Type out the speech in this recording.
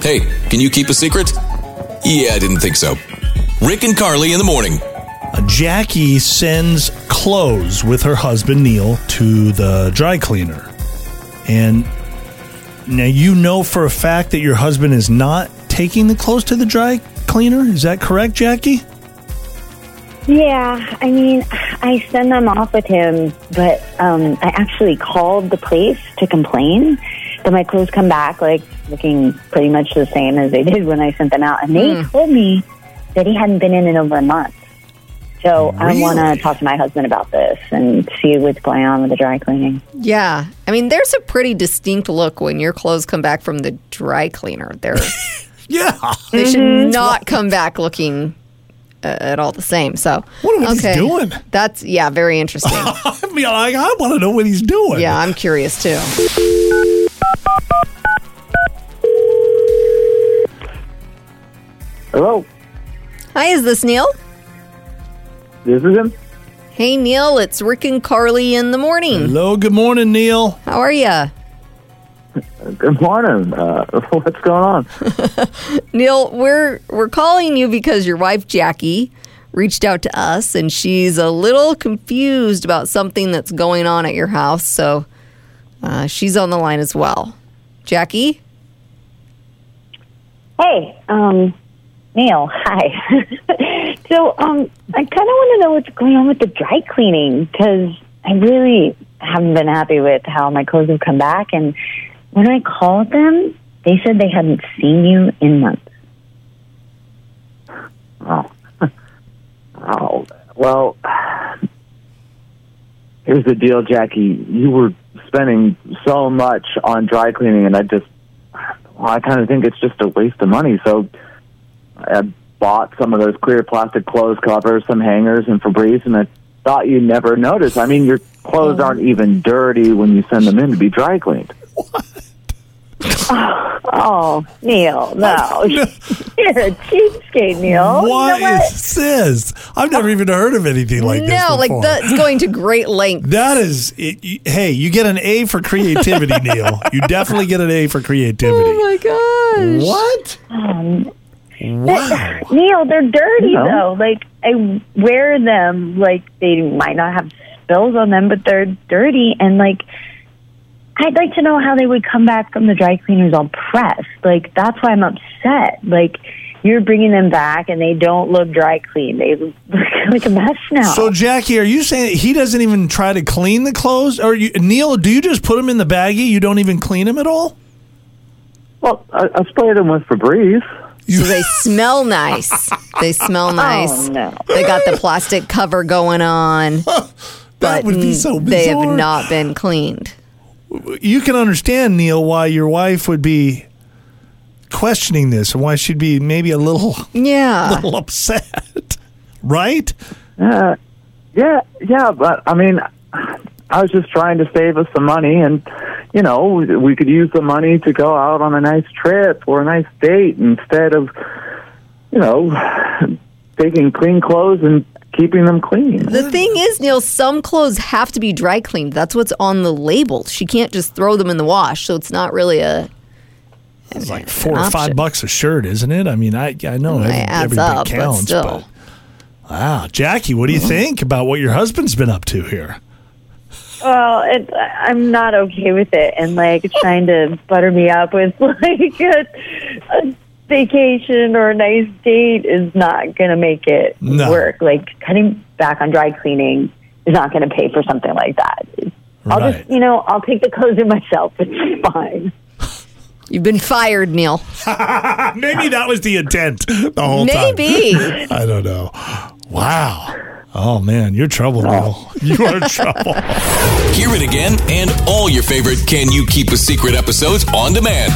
Hey, can you keep a secret? Yeah, I didn't think so. Rick and Carly in the morning. Uh, Jackie sends clothes with her husband Neil to the dry cleaner. And now you know for a fact that your husband is not taking the clothes to the dry cleaner. Is that correct, Jackie? Yeah, I mean, I send them off with him, but um, I actually called the place to complain that my clothes come back like looking pretty much the same as they did when I sent them out, and they told me that he hadn't been in in over a month. So I want to talk to my husband about this and see what's going on with the dry cleaning. Yeah. I mean, there's a pretty distinct look when your clothes come back from the dry cleaner. They're, Yeah. they should not come back looking uh, at all the same. So, What are okay. he's doing? That's, yeah, very interesting. I mean, I, I want to know what he's doing. yeah, I'm curious too. Hello, Hi, is this Neil? this is him. Hey, Neil, it's Rick and Carly in the morning. Hello. Good morning, Neil. How are you? Good morning. Uh, what's going on? Neil, we're we're calling you because your wife Jackie reached out to us and she's a little confused about something that's going on at your house. So uh, she's on the line as well. Jackie, Hey, um, Neil, hi. so, um, I kind of want to know what's going on with the dry cleaning because I really haven't been happy with how my clothes have come back. And when I called them, they said they hadn't seen you in months. Oh, oh. Well, here's the deal, Jackie. You were spending so much on dry cleaning, and I just, well, I kind of think it's just a waste of money. So, I bought some of those clear plastic clothes covers, some hangers, and Febreze, and I thought you'd never notice. I mean, your clothes aren't even dirty when you send them in to be dry cleaned. Oh, Neil, no. You're a cheapskate, Neil. What You know is this? I've never even heard of anything like this. no, like that's going to great lengths. That is, it, you- hey, you get an A for creativity, Neil. You definitely get an A for creativity. Oh my gosh! what? Um, Wow. Neil, they're dirty No. though. Like I wear them like they might not have spills on them, but they're dirty and like I'd like to know how they would come back from the dry cleaners all pressed. Like that's why I'm upset. Like you're bringing them back and they don't look dry clean. They look like a mess now. So, Jackie, are you saying he doesn't even try to clean the clothes? Or you, Neil, do you just put them in the baggie? You don't even clean them at all? Well, I, I sprayed them with Febreze. So they smell nice. They smell nice. Oh no. They got the plastic cover going on, That but would be so bizarre. they have not been cleaned. You can understand, Neil, why your wife would be questioning this and why she'd be maybe a little, Yeah. little upset. Right? Uh, yeah, yeah, but I mean, I was just trying to save us some money, and you know, we, we could use the money to go out on a nice trip or a nice date instead of, you know, taking clean clothes and keeping them clean. The thing is, Neil, some clothes have to be dry cleaned. That's what's on the label. She can't just throw them in the wash, so it's not really a. It's like four or option. five bucks a shirt, isn't it? I mean, I I know every, It adds every up, bit but counts, still. but wow, Jackie, what do you mm-hmm. think about what your husband's been up to here? Well, it, I'm not okay with it, and like trying to butter me up with like a, a vacation or a nice date is not going to make it No. work. Like cutting back on dry cleaning is not going to pay for something like that. I'll Right. just, you know, I'll take the clothes in myself. It's fine. You've been fired, Neil. Maybe that was the intent the whole time. Maybe. I don't know. Wow. Oh man, you're trouble, Neil. You are trouble. Hear it again and all your favorite Can You Keep a Secret episodes on demand